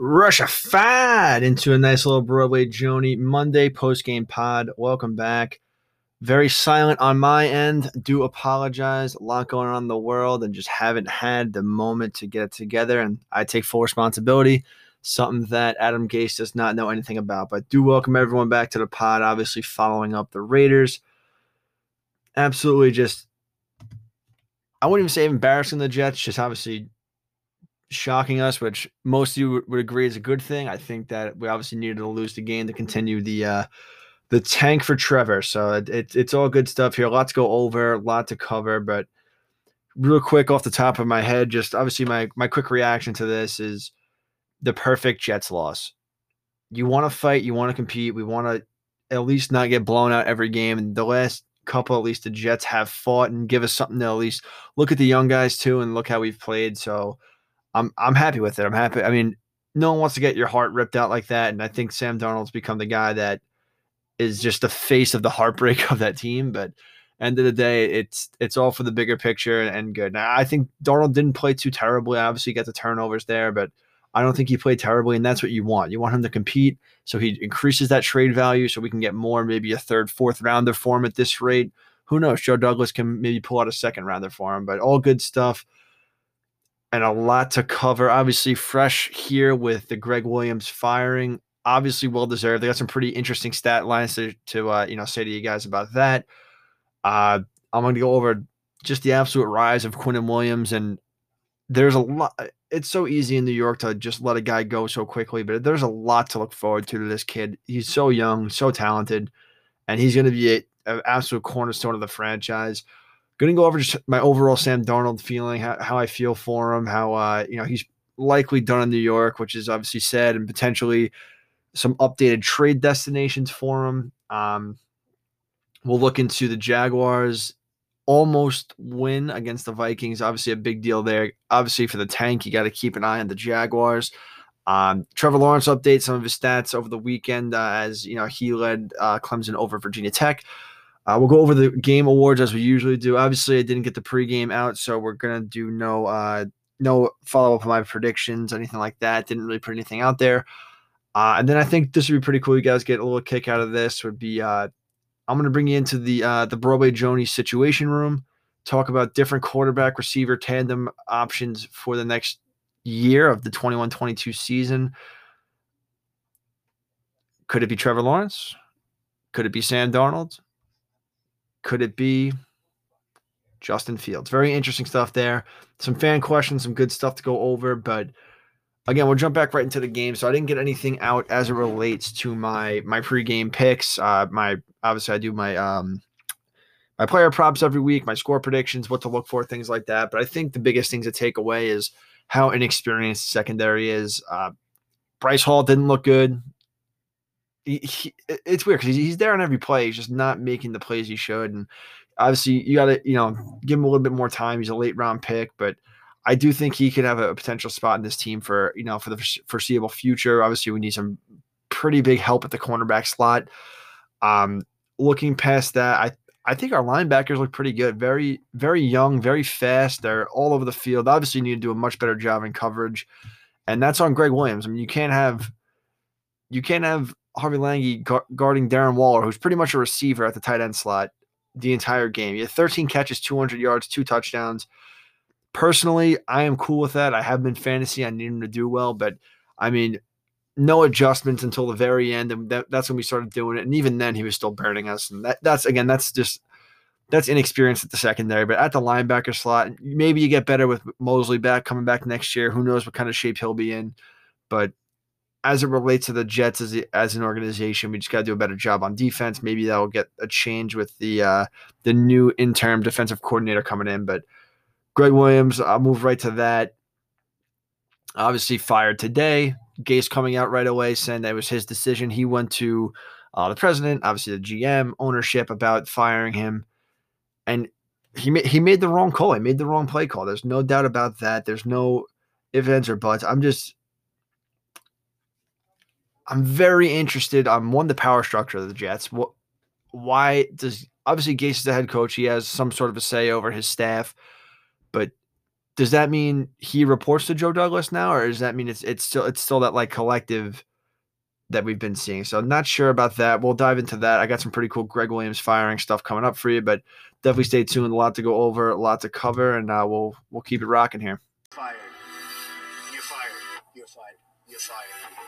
Rushified into a nice little Broadway Joni Monday post game pod. Welcome back. Very silent on my end. Do apologize. A lot going on in the world and just haven't had the moment to get together. And I take full responsibility, something that Adam Gase does not know anything about. But do welcome everyone back to the pod. Obviously, following up the Raiders Absolutely just, I wouldn't even say embarrassing the Jets, just obviously shocking us, which most of you would agree is a good thing. I think that we obviously needed to lose the game to continue the uh, the tank for Trevor. So it, it, it's all good stuff here. A lot to go over, a lot to cover, but real quick off the top of my head, just obviously my my quick reaction to this is the perfect Jets loss. You want to fight, you want to compete. We want to at least not get blown out every game. And the last couple, at least the Jets have fought and give us something to at least look at the young guys too and look how we've played. So I'm I'm happy with it. I'm happy. I mean, no one wants to get your heart ripped out like that, and I think Sam Darnold's become the guy that is just the face of the heartbreak of that team. But end of the day, it's it's all for the bigger picture and good. Now, I think Darnold didn't play too terribly. Obviously, got the turnovers there, but I don't think he played terribly, and that's what you want. You want him to compete, so he increases that trade value, so we can get more, maybe a third, fourth rounder for him at this rate. Who knows? Joe Douglas can maybe pull out a second rounder for him, but all good stuff and a lot to cover. Obviously, fresh here with the Gregg Williams firing. Obviously, well deserved. They got some pretty interesting stat lines to, to uh, you know say to you guys about that. Uh, I'm going to go over just the absolute rise of Quinnen Williams, and there's a lot. It's so easy in New York to just let a guy go so quickly, but there's a lot to look forward to to this kid. He's so young, so talented, and he's going to be an absolute cornerstone of the franchise going to go over just my overall Sam Darnold feeling, how, how I feel for him, how uh, you know he's likely done in New York, which is obviously said, and potentially some updated trade destinations for him. Um, we'll look into the Jaguars almost win against the Vikings. Obviously, a big deal there. Obviously, for the tank, you got to keep an eye on the Jaguars. Um, Trevor Lawrence update some of his stats over the weekend uh, as you know he led uh, Clemson over Virginia Tech. Uh, we'll go over the game awards as we usually do. Obviously, I didn't get the pregame out, so we're gonna do no uh, no follow up on my predictions, anything like that. Didn't really put anything out there. Uh, and then I think this would be pretty cool. You guys get a little kick out of this. Would be I'm gonna bring you into the uh, the Broadway Joni situation room, talk about different quarterback receiver tandem options for the next year of the 21-22 season. Could it be Trevor Lawrence? Could it be Sam Darnold? Could it be Justin Fields? Very interesting stuff there. Some fan questions, some good stuff to go over. But again, we'll jump back right into the game. So I didn't get anything out as it relates to my my pregame picks. Uh, my obviously I do my um my player props every week, my score predictions, what to look for, things like that. But I think the biggest thing to take away is how inexperienced secondary is. Uh, Bryce Hall didn't look good he, he, it's weird because he's there on every play. He's just not making the plays he should. And obviously, you got to you know give him a little bit more time. He's a late round pick, but I do think he could have a potential spot in this team for you know for the foreseeable future. Obviously, we need some pretty big help at the cornerback slot. Um, looking past that, I I think our linebackers look pretty good. Very very young, very fast. They're all over the field. Obviously, need to do a much better job in coverage, and that's on Gregg Williams. I mean, you can't have you can't have Harvey Langi guarding Darren Waller, who's pretty much a receiver at the tight end slot the entire game. He had 13 catches, 200 yards, two touchdowns. Personally, I am cool with that. I have been fantasy. I need him to do well, but I mean, no adjustments until the very end, and that, that's when we started doing it. And even then, he was still burning us. And that, that's again, that's just that's inexperience at the secondary. But at the linebacker slot, maybe you get better with Mosley back coming back next year. Who knows what kind of shape he'll be in? But as it relates to the Jets as, as an organization, we just got to do a better job on defense. Maybe that will get a change with the uh, the new interim defensive coordinator coming in. But Gregg Williams, I'll move right to that. Obviously fired today. Gase coming out right away saying that was his decision. He went to uh, the president, obviously the GM, ownership about firing him, and he made he made the wrong call. He made the wrong play call. There's no doubt about that. There's no ifs ands or buts. I'm just I'm very interested on one the power structure of the Jets. What why does obviously Gase is the head coach, he has some sort of a say over his staff, but does that mean he reports to Joe Douglas now, or does that mean it's it's still it's still that like collective that we've been seeing? So I'm not sure about that. We'll dive into that. I got some pretty cool Gregg Williams firing stuff coming up for you, but definitely stay tuned. A lot to go over, a lot to cover, and uh, we'll we'll keep it rocking here. Fired. You're fired. You're fired. You're fired.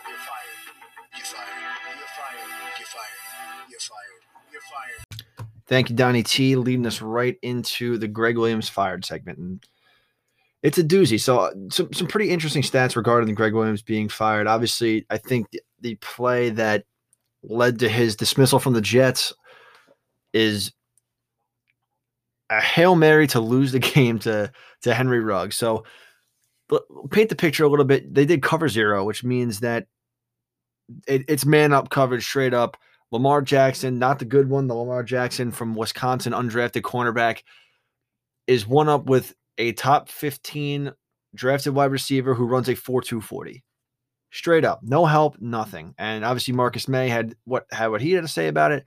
You're fired. You're fired. You're fired. You're fired. You're fired. You're fired. Thank you, Donnie T, leading us right into the Gregg Williams fired segment. And it's a doozy. So uh, some some pretty interesting stats regarding the Gregg Williams being fired. Obviously, I think the, the play that led to his dismissal from the Jets is a hail mary to lose the game to to Henry Ruggs. So paint the picture a little bit. They did cover zero, which means that it, it's man up coverage straight up. Lamar Jackson, not the good one, the Lamar Jackson from Wisconsin, undrafted cornerback, is one up with a top 15 drafted wide receiver who runs a 4.240. Straight up, no help, nothing. And obviously Marcus Maye had what had what he had to say about it,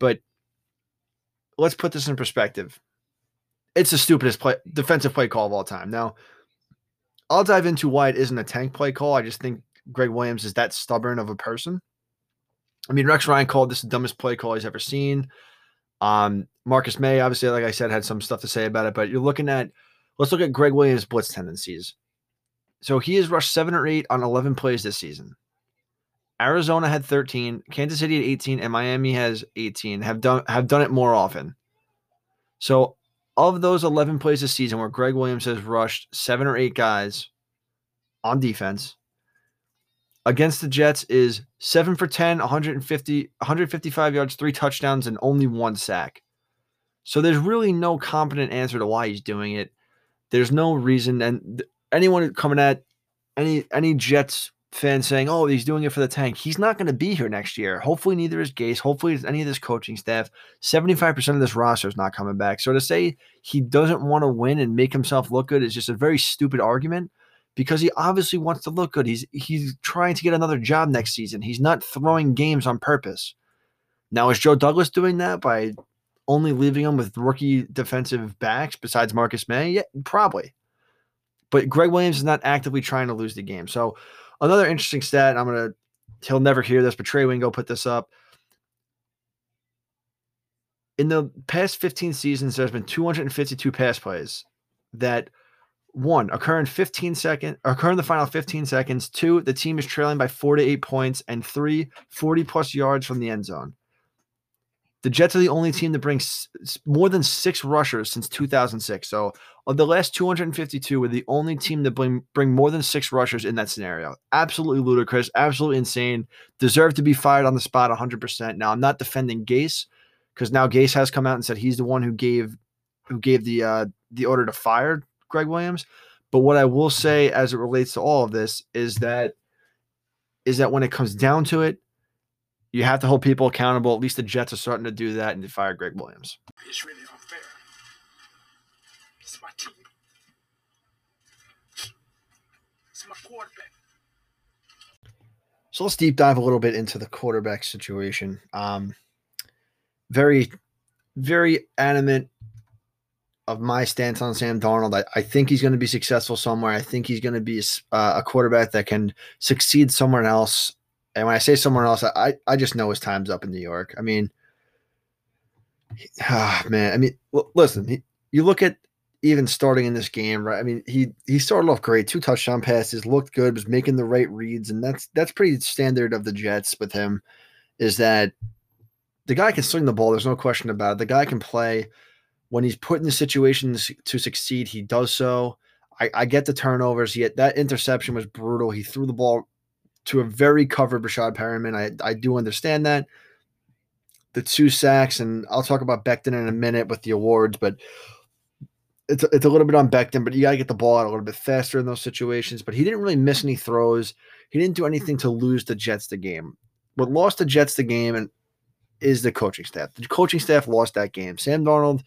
but let's put this in perspective. It's the stupidest play defensive play call of all time. Now, I'll dive into why it isn't a tank play call. I just think Gregg Williams is that stubborn of a person. I mean, Rex Ryan called this the dumbest play call he's ever seen. Um, Marcus Maye, obviously, like I said, had some stuff to say about it, but you're looking at Let's look at Gregg Williams' blitz tendencies. So he has rushed seven or eight on 11 plays this season. Arizona had 13, Kansas City had 18, and Miami has 18. Have done have done it more often. So of those 11 plays this season where Gregg Williams has rushed seven or eight guys on defense, against the Jets is seven for 10, 150, 155 yards, three touchdowns, and only one sack. So there's really no competent answer to why he's doing it. There's no reason, and anyone coming at any any Jets fan saying, "Oh, he's doing it for the tank," he's not going to be here next year. Hopefully, neither is Gase. Hopefully, any of this coaching staff. Seventy-five percent of this roster is not coming back. So to say he doesn't want to win and make himself look good is just a very stupid argument because he obviously wants to look good. He's he's trying to get another job next season. He's not throwing games on purpose. Now, is Joe Douglas doing that by only leaving him with rookie defensive backs besides Marcus Maye? Yeah, probably. But Gregg Williams is not actively trying to lose the game. So another interesting stat, I'm gonna he'll never hear this, but Trey Wingo put this up. In the past 15 seasons, there's been 252 pass plays that one occur in 15 seconds, occur in the final 15 seconds. Two, the team is trailing by four to eight points, and three, 40 plus yards from the end zone. The Jets are the only team that brings more than six rushers since 2006. So, of the last 252, we're the only team that bring, bring more than six rushers in that scenario. Absolutely ludicrous, absolutely insane. Deserve to be fired on the spot 100%. Now, I'm not defending Gase because now Gase has come out and said he's the one who gave who gave the uh, the order to fire Gregg Williams. But what I will say as it relates to all of this is that is that when it comes down to it, you have to hold people accountable. At least the Jets are starting to do that and to fire Gregg Williams. It's really unfair. It's my team. It's my quarterback. So let's deep dive a little bit into the quarterback situation. Um, very, very adamant of my stance on Sam Darnold. I, I think he's going to be successful somewhere. I think he's going to be a, uh, a quarterback that can succeed somewhere else. And when I say somewhere else, I, I just know his time's up in New York. I mean, ah, man, I mean, listen, he, you look at even starting in this game, right? I mean, he he started off great, two touchdown passes, looked good, was making the right reads, and that's that's pretty standard of the Jets with him. Is that the guy can swing the ball? There's no question about it. The guy can play when he's put in the situations to succeed. He does so. I, I get the turnovers. He had, that interception was brutal. He threw the ball to a very covered Breshad Perriman. I, I do understand that. The two sacks, and I'll talk about Becton in a minute with the awards, but it's a, it's a little bit on Becton, but you got to get the ball out a little bit faster in those situations. But he didn't really miss any throws. He didn't do anything to lose the Jets the game. What lost the Jets the game and is the coaching staff. The coaching staff lost that game. Sam Darnold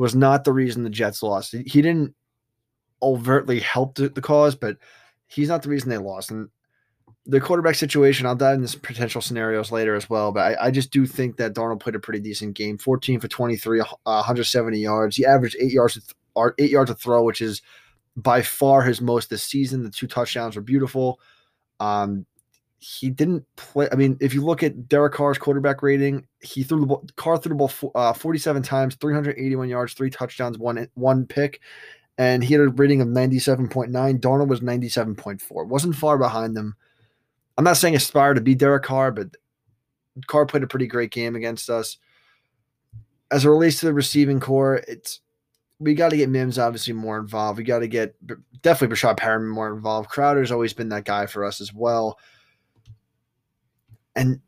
was not the reason the Jets lost. He didn't overtly help the, the cause, but he's not the reason they lost. And the quarterback situation, I'll dive into potential scenarios later as well, but I, I, just do think that Darnold played a pretty decent game 14 for 23, uh, 170 yards. He averaged eight yards, eight yards of throw, which is by far his most this season. The two touchdowns were beautiful. Um, he didn't play. I mean, if you look at Derek Carr's quarterback rating, he threw the ball. Carr threw the ball uh, 47 times, 381 yards, three touchdowns, one one pick, and he had a rating of 97.9. Darnold was 97.4. wasn't far behind them. I'm not saying aspire to be Derek Carr, but Carr played a pretty great game against us. As it relates to the receiving corps, it's we got to get Mims obviously more involved. We got to get definitely Breshad Perriman more involved. Crowder's always been that guy for us as well. And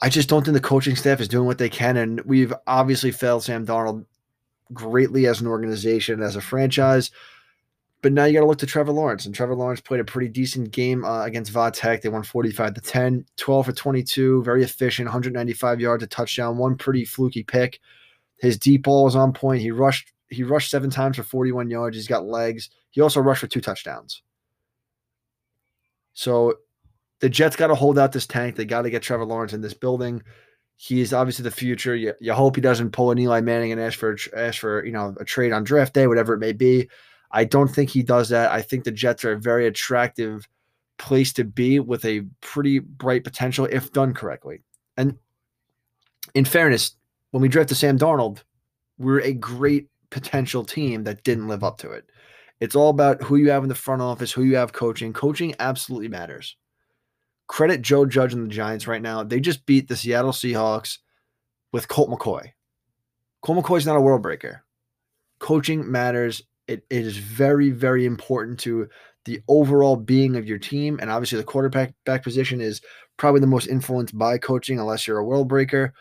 I just don't think the coaching staff is doing what they can. And we've obviously failed Sam Darnold greatly as an organization, as a franchise. But now you got to look to Trevor Lawrence, and Trevor Lawrence played a pretty decent game uh, against Vatech. They won 45 to 10, 12 for 22, very efficient, 195 yards, a touchdown, one pretty fluky pick. His deep ball was on point. He rushed he rushed seven times for 41 yards. He's got legs. He also rushed for two touchdowns. So the Jets got to hold out this tank. They got to get Trevor Lawrence in this building. He's obviously the future. You, you hope he doesn't pull an Eli Manning and ask for ask for you know a trade on draft day, whatever it may be. I don't think he does that. I think the Jets are a very attractive place to be with a pretty bright potential if done correctly. And in fairness, when we drafted Sam Darnold, we are a great potential team that didn't live up to it. It's all about who you have in the front office, who you have coaching. Coaching absolutely matters. Credit Joe Judge and the Giants right now. They just beat the Seattle Seahawks with Colt McCoy. Colt McCoy's not a world breaker. Coaching matters. It, it is very, very important to the overall being of your team. And obviously, the quarterback back position is probably the most influenced by coaching, unless you're a world breaker.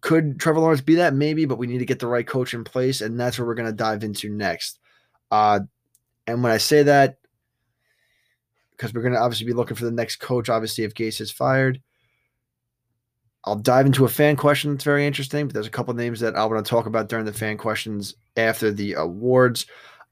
Could Trevor Lawrence be that? Maybe, but we need to get the right coach in place, and that's what we're going to dive into next. Uh, and when I say that, because we're going to obviously be looking for the next coach, obviously, if Gase is fired. I'll dive into a fan question that's very interesting, but there's a couple names that I want to talk about during the fan questions after the awards.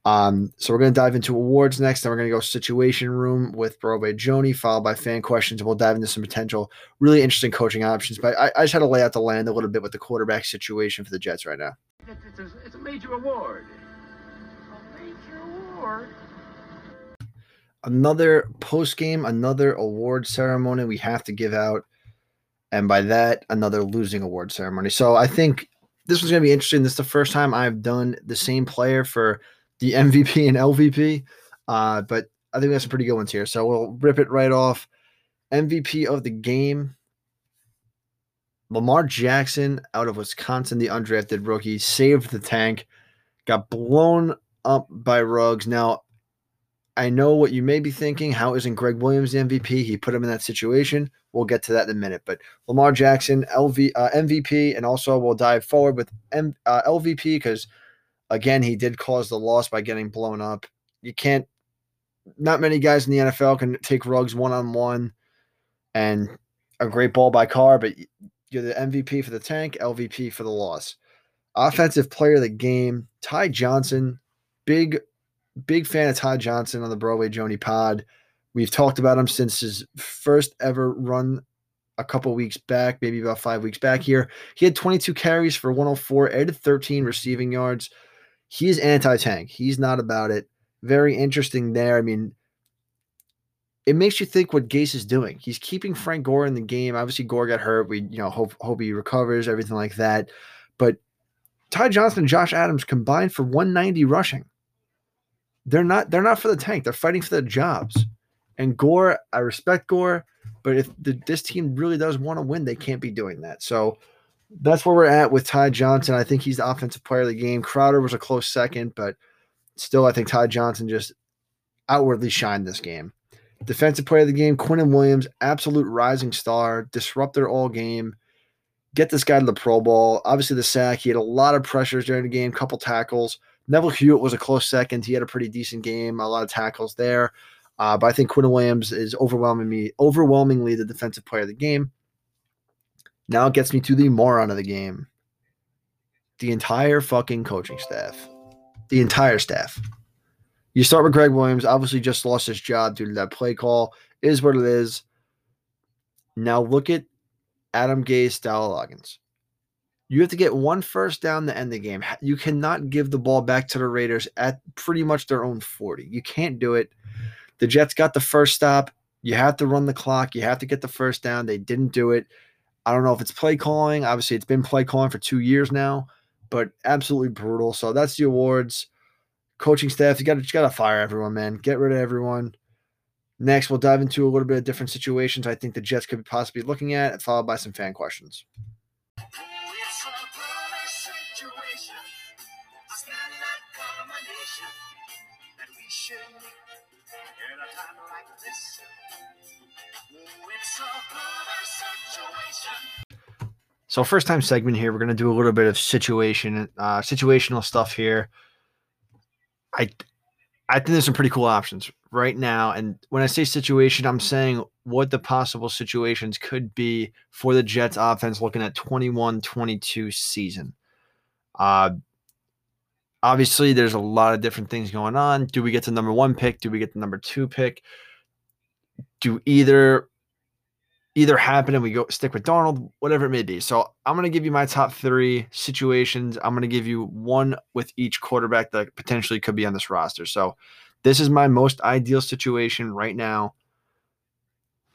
Um, so we're going to dive into awards next. Then we're going to go situation room with Broadway Joni, followed by fan questions. And we'll dive into some potential really interesting coaching options. But I, I just had to lay out the land a little bit with the quarterback situation for the Jets right now. It's a, it's a major award. A major award. Another post game, another award ceremony we have to give out. And by that, another losing award ceremony. So I think this was going to be interesting. This is the first time I've done the same player for the MVP and LVP. Uh, but I think we have some pretty good ones here. So we'll rip it right off. MVP of the game. Lamar Jackson out of Wisconsin, the undrafted rookie, saved the tank, got blown up by Ruggs. Now, I know what you may be thinking. How isn't Gregg Williams the MVP? He put him in that situation. We'll get to that in a minute. But Lamar Jackson, LV, uh, MVP, and also we'll dive forward with M, uh, LVP because – Again, he did cause the loss by getting blown up. You can't, not many guys in the NFL can take Ruggs one on one and a great ball by Carr, but you're the MVP for the tank, LVP for the loss. Offensive player of the game, Ty Johnson. Big, big fan of Ty Johnson on the Broadway Joni pod. We've talked about him since his first ever run a couple weeks back, maybe about five weeks back here. He had 22 carries for 104, added 13 receiving yards he's anti-tank. He's not about it. Very interesting there. I mean, it makes you think what Gase is doing. He's keeping Frank Gore in the game. Obviously, Gore got hurt. We, you know, hope hope he recovers, everything like that. But Ty Johnson and Josh Adams combined for 190 rushing. They're not they're not for the tank. They're fighting for their jobs. And Gore, I respect Gore, but if the, this team really does want to win, they can't be doing that. So that's where we're at with Ty Johnson. I think he's the offensive player of the game. Crowder was a close second, but still, I think Ty Johnson just outwardly shined this game. Defensive player of the game, Quinnen Williams, absolute rising star, disruptor all game. Get this guy to the Pro Bowl. Obviously, the sack. He had a lot of pressures during the game, couple tackles. Neville Hewitt was a close second. He had a pretty decent game, a lot of tackles there. Uh, but I think Quinnen Williams is overwhelming me, overwhelmingly the defensive player of the game. Now it gets me to the moron of the game. The entire fucking coaching staff. The entire staff. You start with Gregg Williams, obviously just lost his job due to that play call. Is what it is. Now look at Adam Gase, Dowell Loggains. You have to get one first down to end the game. You cannot give the ball back to the Raiders at pretty much their own 40. You can't do it. The Jets got the first stop. You have to run the clock. You have to get the first down. They didn't do it. I don't know if it's play calling. Obviously, it's been play calling for two years now, but absolutely brutal. So that's the awards. Coaching staff, you got to got to fire everyone, man. Get rid of everyone. Next, we'll dive into a little bit of different situations I think the Jets could be possibly looking at, followed by some fan questions. So first time segment here, we're gonna do a little bit of situation, uh, situational stuff here. I, I think there's some pretty cool options right now. And when I say situation, I'm saying what the possible situations could be for the Jets offense looking at 21 22 season. Uh, obviously, there's a lot of different things going on. Do we get the number one pick? Do we get the number two pick? Do either either happen and we go stick with Darnold, whatever it may be. So I'm going to give you my top three situations. I'm going to give you one with each quarterback that potentially could be on this roster. So this is my most ideal situation right now.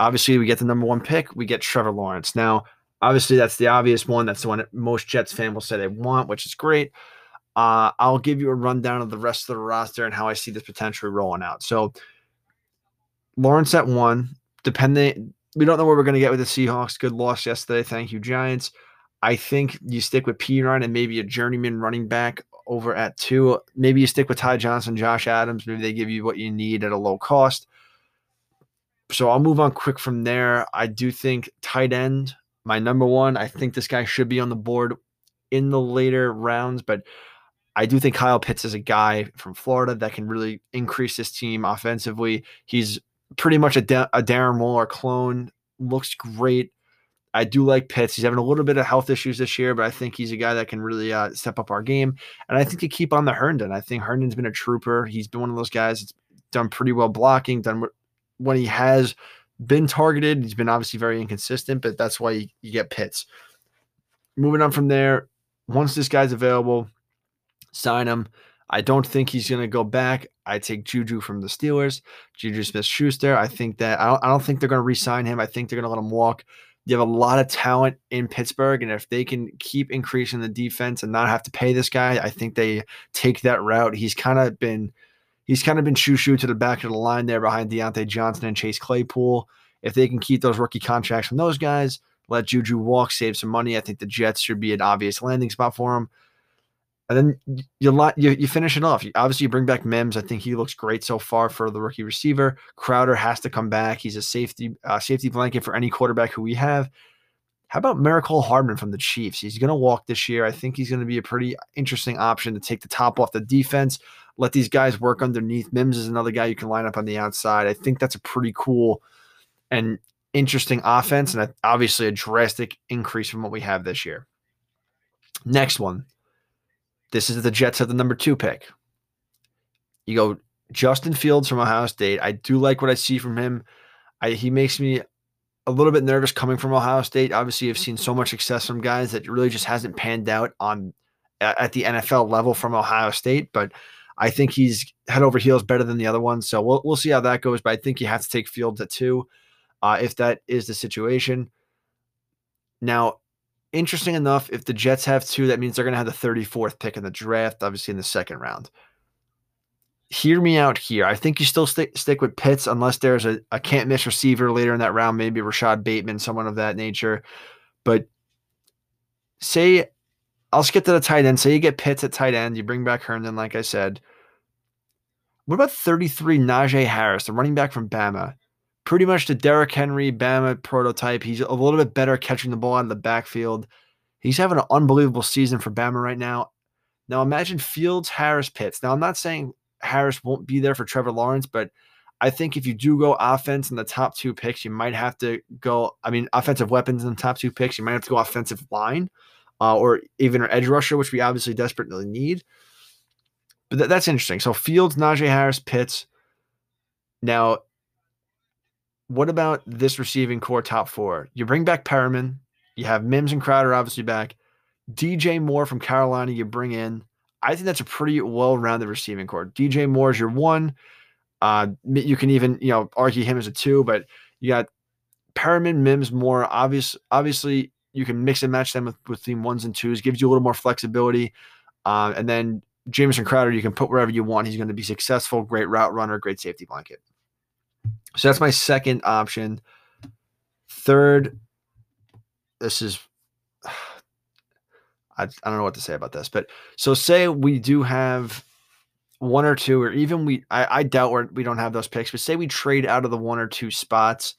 Obviously, we get the number one pick. We get Trevor Lawrence. Now, obviously, that's the obvious one. That's the one that most Jets fan will say they want, which is great. Uh, I'll give you a rundown of the rest of the roster and how I see this potentially rolling out. So, Lawrence at one, depending we don't know what we're going to get with the Seahawks. Good loss yesterday. Thank you, Giants. I think you stick with Perine and maybe a journeyman running back over at two. Maybe you stick with Ty Johnson, Josh Adams. Maybe they give you what you need at a low cost. So I'll move on quick from there. I do think tight end, my number one. I think this guy should be on the board in the later rounds, but I do think Kyle Pitts is a guy from Florida that can really increase this team offensively. He's pretty much a, da- a Darren Waller clone. Looks great. I do like Pitts. He's having a little bit of health issues this year, but I think he's a guy that can really uh, step up our game. And I think you keep on the Herndon. I think Herndon's been a trooper. He's been one of those guys that's done pretty well blocking, done what when he has been targeted. He's been obviously very inconsistent, but that's why you, you get Pitts. Moving on from there, once this guy's available, sign him. I don't think he's going to go back. I take Juju from the Steelers, Juju mm-hmm. Smith Schuster. I think that I don't, I don't think they're going to re sign him. I think they're going to let him walk. You have a lot of talent in Pittsburgh, and if they can keep increasing the defense and not have to pay this guy, I think they take that route. He's kind of been he's kind of been shoo shoo to the back of the line there behind Diontae Johnson and Chase Claypool. If they can keep those rookie contracts from those guys, let Juju walk, save some money. I think the Jets should be an obvious landing spot for him. And then you you, you finish it off. Obviously, you bring back Mims. I think he looks great so far for the rookie receiver. Crowder has to come back. He's a safety uh, safety blanket for any quarterback who we have. How about Mecole Hardman from the Chiefs? He's going to walk this year. I think he's going to be a pretty interesting option to take the top off the defense. Let these guys work underneath. Mims is another guy you can line up on the outside. I think that's a pretty cool and interesting offense, and obviously a drastic increase from what we have this year. Next one, this is the Jets have the number two pick. You go Justin Fields from Ohio State. I do like what I see from him. I, he makes me a little bit nervous coming from Ohio State. Obviously, I've seen so much success from guys that really just hasn't panned out on at the NFL level from Ohio State. But I think he's head over heels better than the other ones. So we'll we'll see how that goes. But I think you have to take Fields at two, uh, if that is the situation. Now, interesting enough, if the Jets have two, that means they're going to have the 34th pick in the draft, obviously in the second round. Hear me out here. I think you still stick stick with Pitts unless there's a, a can't miss receiver later in that round, maybe Rashod Bateman, someone of that nature. But say I'll skip to the tight end. Say you get Pitts at tight end, you bring back Herndon, like I said. What about 33 Najee Harris, the running back from Bama? Pretty much the Derrick Henry Bama prototype. He's a little bit better catching the ball out of the backfield. He's having an unbelievable season for Bama right now. Now imagine Fields, Harris, Pitts. Now I'm not saying Harris won't be there for Trevor Lawrence, but I think if you do go offense in the top two picks, you might have to go. I mean, offensive weapons in the top two picks, you might have to go offensive line uh, or even an edge rusher, which we obviously desperately need. But th- that's interesting. So Fields, Najee Harris, Pitts. Now what about this receiving corps top four? You bring back Perriman. You have Mims and Crowder obviously back. DJ Moore from Carolina, you bring in. I think that's a pretty well-rounded receiving corps. DJ Moore is your one. Uh, you can even you know argue him as a two, but you got Perriman, Mims, Moore. Obvious, obviously, you can mix and match them with between ones and twos. Gives you a little more flexibility. Uh, and then Jamison Crowder, you can put wherever you want. He's going to be successful. Great route runner. Great safety blanket. So that's my second option. Third, this is I, I don't know what to say about this, but so say we do have one or two, or even we, I, I doubt we're, we don't have those picks, but say we trade out of the one or two spots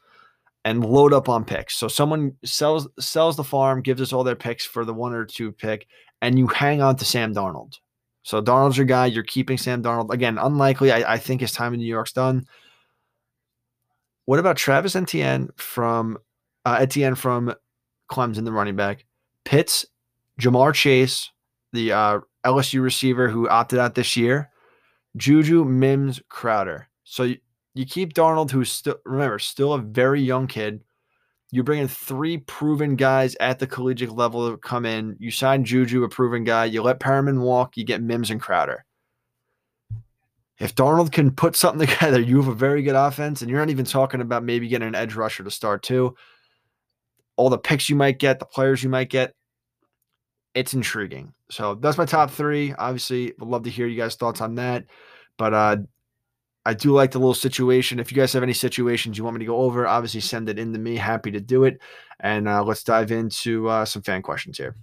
and load up on picks. So someone sells sells the farm, gives us all their picks for the one or two pick, and you hang on to Sam Darnold. So Darnold's your guy. You're keeping Sam Darnold again. Unlikely. I, I think his time in New York's done. What about Travis Etienne from uh, Etienne from Clemson, the running back? Pitts Ja'Marr Chase, the uh, LSU receiver who opted out this year, Juju, Mims, Crowder. So you, you keep Darnold, who's still, remember, still a very young kid. You bring in three proven guys at the collegiate level to come in. You sign Juju, a proven guy. You let Perriman walk. You get Mims and Crowder. If Darnold can put something together, you have a very good offense, and you're not even talking about maybe getting an edge rusher to start too. All the picks you might get, the players you might get, it's intriguing. So that's my top three. Obviously, would love to hear you guys' thoughts on that. But uh, I do like the little situation. If you guys have any situations you want me to go over, obviously send it in to me. Happy to do it. And uh, let's dive into uh, some fan questions here.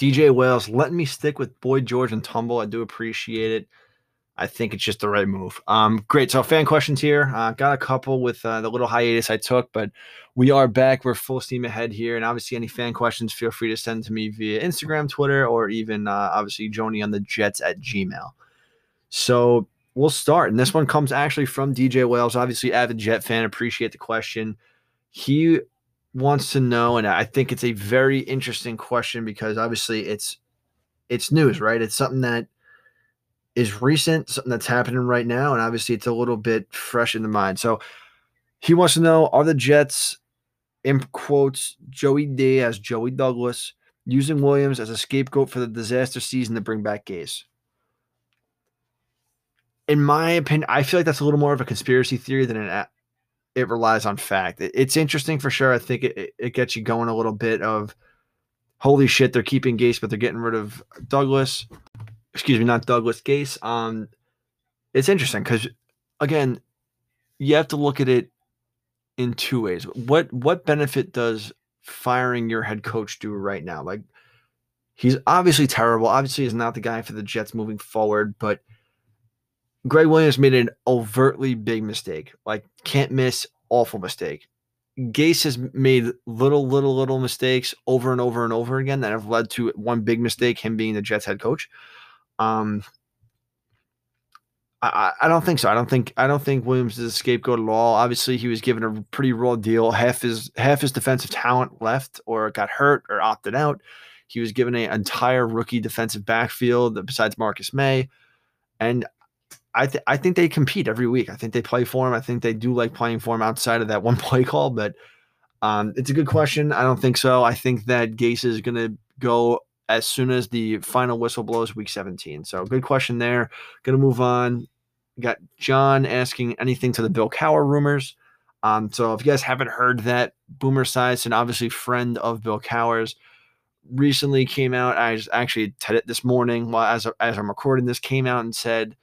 DJ Wales letting me stick with Boy George and Tumble. I do appreciate it. I think it's just the right move. Um, great. So fan questions here. Uh, got a couple with uh, the little hiatus I took, but we are back. We're full steam ahead here. And obviously, any fan questions, feel free to send to me via Instagram, Twitter, or even uh, obviously Joni on the Jets at Gmail. So we'll start. And this one comes actually from DJ Wales, obviously avid Jet fan. Appreciate the question. He wants to know, and I think it's a very interesting question because obviously it's it's news, right? It's something that is recent, something that's happening right now, and obviously it's a little bit fresh in the mind. So he wants to know: Are the Jets, in quotes, Joey D as Joey Douglas, using Williams as a scapegoat for the disaster season to bring back Gase? In my opinion, I feel like that's a little more of a conspiracy theory than an it relies on fact. It, it's interesting for sure. I think it, it gets you going a little bit of holy shit, they're keeping Gase, but they're getting rid of Douglas. Excuse me, not Douglas Gase. Um, it's interesting because again, you have to look at it in two ways. What what benefit does firing your head coach do right now? Like he's obviously terrible. Obviously, he's not the guy for the Jets moving forward, but Gregg Williams made an overtly big mistake, like can't miss, awful mistake. Gase has made little, little, little mistakes over and over and over again that have led to one big mistake, him being the Jets head coach. Um, I, I don't think so. I don't think I don't think Williams is a scapegoat at all. Obviously, he was given a pretty raw deal. Half his half his defensive talent left or got hurt or opted out. He was given an entire rookie defensive backfield besides Marcus Maye. And I th- I think they compete every week. I think they play for him. I think they do like playing for him outside of that one play call. But um, it's a good question. I don't think so. I think that Gase is going to go as soon as the final whistle blows, week 17. So good question there. Going to move on. got John asking anything to the Bill Cowher rumors. Um, so if you guys haven't heard that, Boomer Esiason, obviously friend of Bill Cowher's, recently came out. I actually had it this morning, while as as I'm recording this, came out and said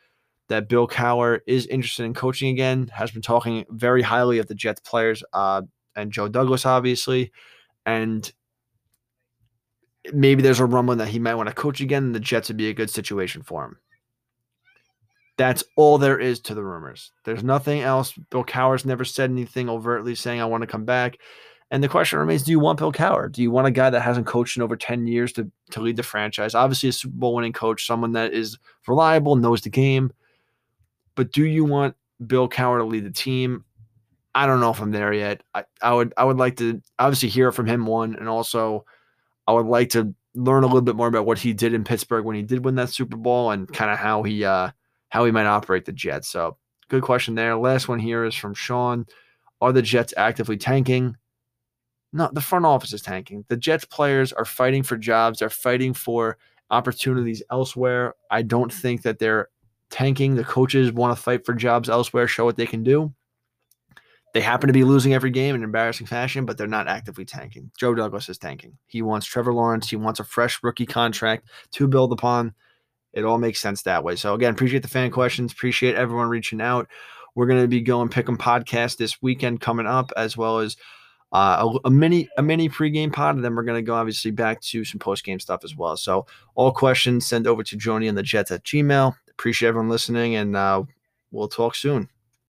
that Bill Cowher is interested in coaching again, has been talking very highly of the Jets players uh, and Joe Douglas, obviously. And maybe there's a rumbling that he might want to coach again, and the Jets would be a good situation for him. That's all there is to the rumors. There's nothing else. Bill Cowher's never said anything overtly saying, I want to come back. And the question remains: Do you want Bill Cowher? Do you want a guy that hasn't coached in over ten years to to lead the franchise? Obviously, a Super Bowl winning coach, someone that is reliable, knows the game. But do you want Bill Cowher to lead the team? I don't know if I'm there yet. I, I would I would like to obviously hear from him one, and also I would like to learn a little bit more about what he did in Pittsburgh when he did win that Super Bowl and kind of how he uh how he might operate the Jets. So good question there. Last one here is from Sean. Are the Jets actively tanking? No, the front office is tanking. The Jets players are fighting for jobs. They're fighting for opportunities elsewhere. I don't think that they're tanking. The coaches want to fight for jobs elsewhere, show what they can do. They happen to be losing every game in embarrassing fashion, but they're not actively tanking. Joe Douglas is tanking. He wants Trevor Lawrence. He wants a fresh rookie contract to build upon. It all makes sense that way. So again, appreciate the fan questions. Appreciate everyone reaching out. We're going to be going pick 'em podcast this weekend coming up, as well as uh, a, a, mini a mini pregame pod, and then we're going to go obviously back to some post game stuff as well. So all questions send over to Joni and the Jets at Gmail. Appreciate everyone listening, and uh, we'll talk soon.